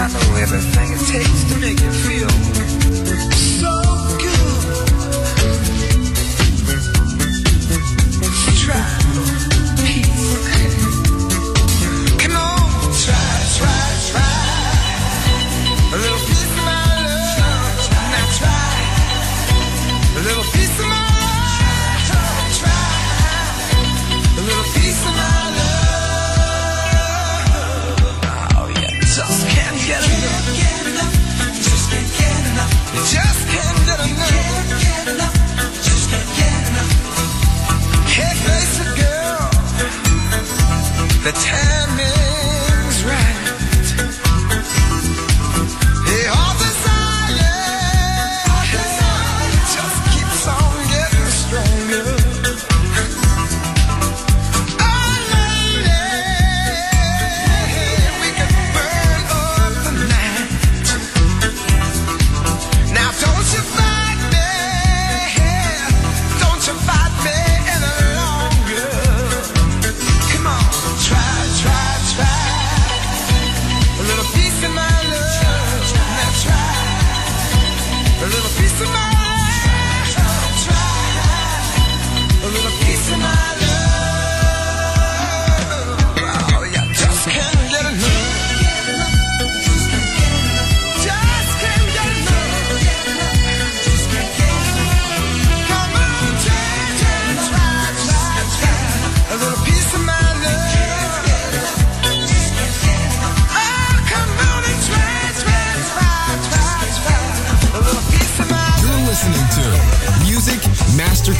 I know everything it takes to make you feel.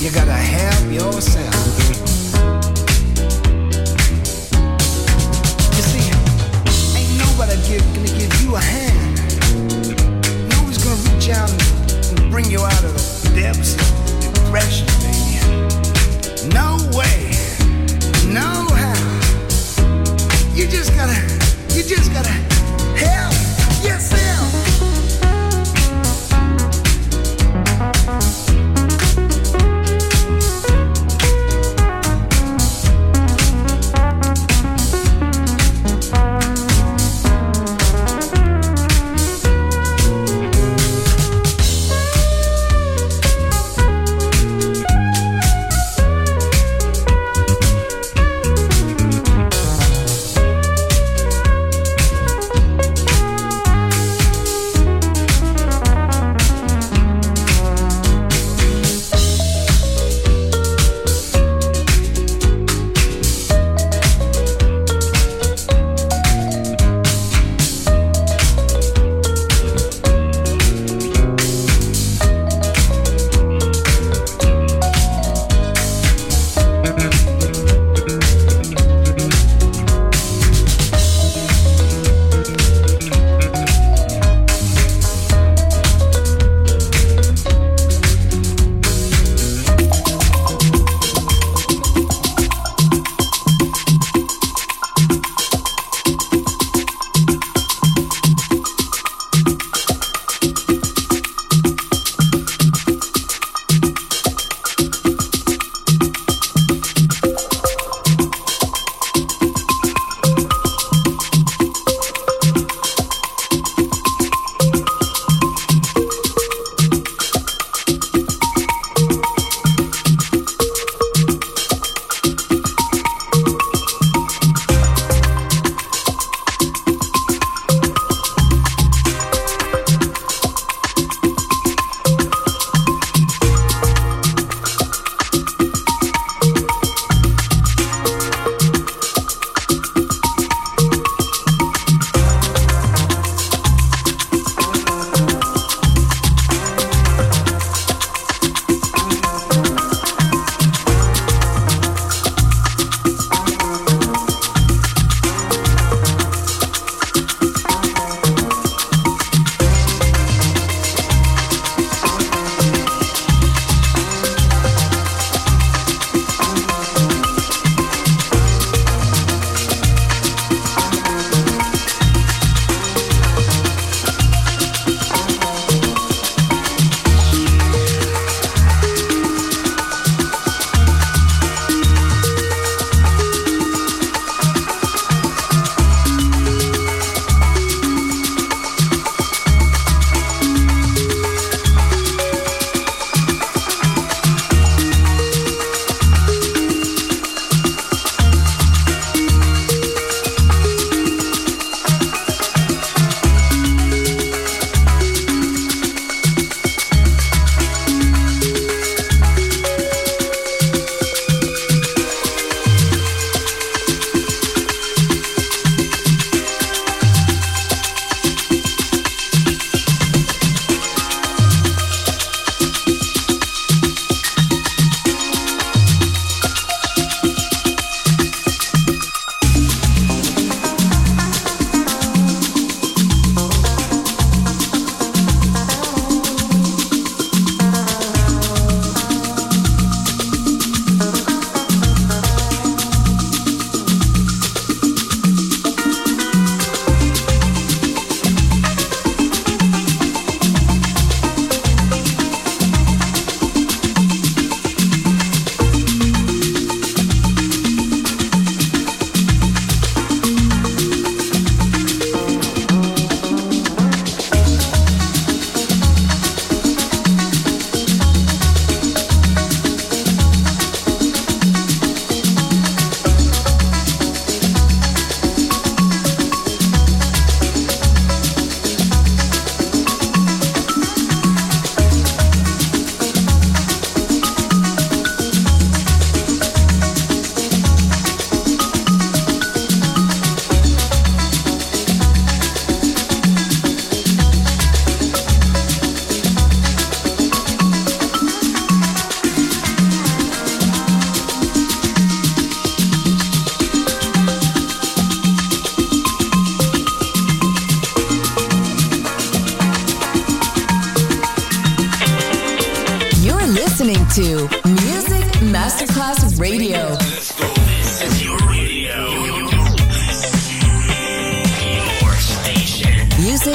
You gotta help yourself. You see, ain't nobody give, gonna give you a hand. Nobody's gonna reach out and bring you out of the depths of depression, baby. No way, no how. You just gotta, you just gotta help yourself.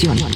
Producción.